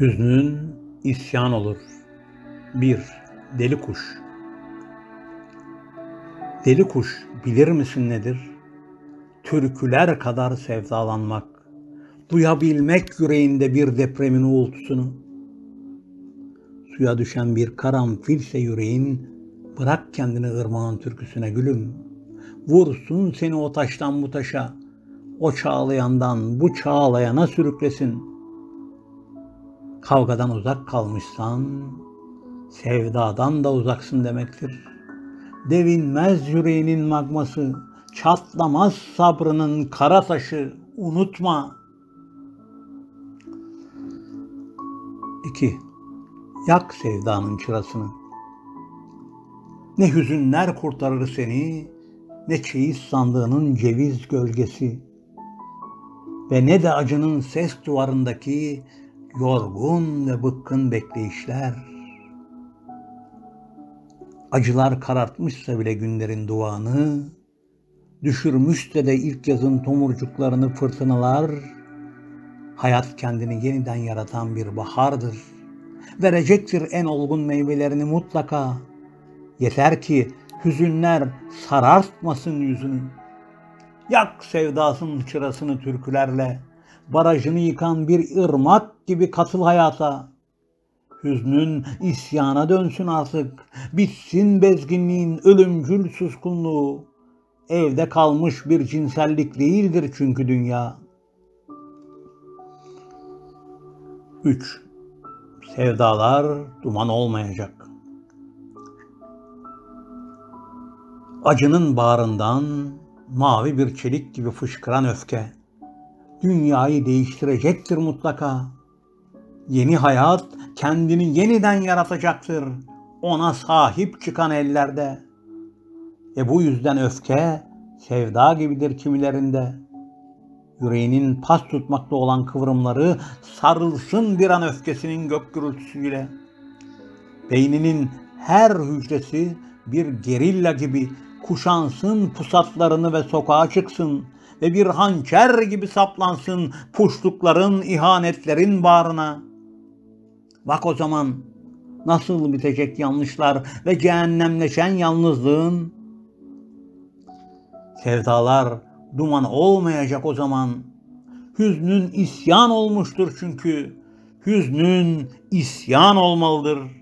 Hüznün isyan olur. 1. Deli kuş. Deli kuş bilir misin nedir? Türküler kadar sevdalanmak, duyabilmek yüreğinde bir depremin uğultusunu. Suya düşen bir karanfilse yüreğin, bırak kendini ırmağın türküsüne gülüm. Vursun seni o taştan bu taşa, o çağlayandan bu çağlayana sürüklesin.'' Kavgadan uzak kalmışsan, sevdadan da uzaksın demektir. Devinmez yüreğinin magması, çatlamaz sabrının kara taşı, unutma. 2. Yak sevdanın çırasını. Ne hüzünler kurtarır seni, ne çeyiz sandığının ceviz gölgesi ve ne de acının ses duvarındaki yorgun ve bıkkın bekleyişler. Acılar karartmışsa bile günlerin duanı, düşürmüşse de ilk yazın tomurcuklarını fırtınalar, hayat kendini yeniden yaratan bir bahardır. Verecektir en olgun meyvelerini mutlaka. Yeter ki hüzünler sarartmasın yüzünü. Yak sevdasının çırasını türkülerle, barajını yıkan bir ırmak gibi katıl hayata. Hüznün isyana dönsün artık. Bitsin bezginliğin ölümcül suskunluğu. Evde kalmış bir cinsellik değildir çünkü dünya. 3. Sevdalar duman olmayacak. Acının bağrından mavi bir çelik gibi fışkıran öfke dünyayı değiştirecektir mutlaka. Yeni hayat kendini yeniden yaratacaktır ona sahip çıkan ellerde. E bu yüzden öfke sevda gibidir kimilerinde. Yüreğinin pas tutmakta olan kıvrımları sarılsın bir an öfkesinin gök gürültüsüyle. Beyninin her hücresi bir gerilla gibi kuşansın pusatlarını ve sokağa çıksın ve bir hançer gibi saplansın puşlukların, ihanetlerin bağrına. Bak o zaman nasıl bitecek yanlışlar ve cehennemleşen yalnızlığın. Sevdalar duman olmayacak o zaman. Hüznün isyan olmuştur çünkü. Hüznün isyan olmalıdır.''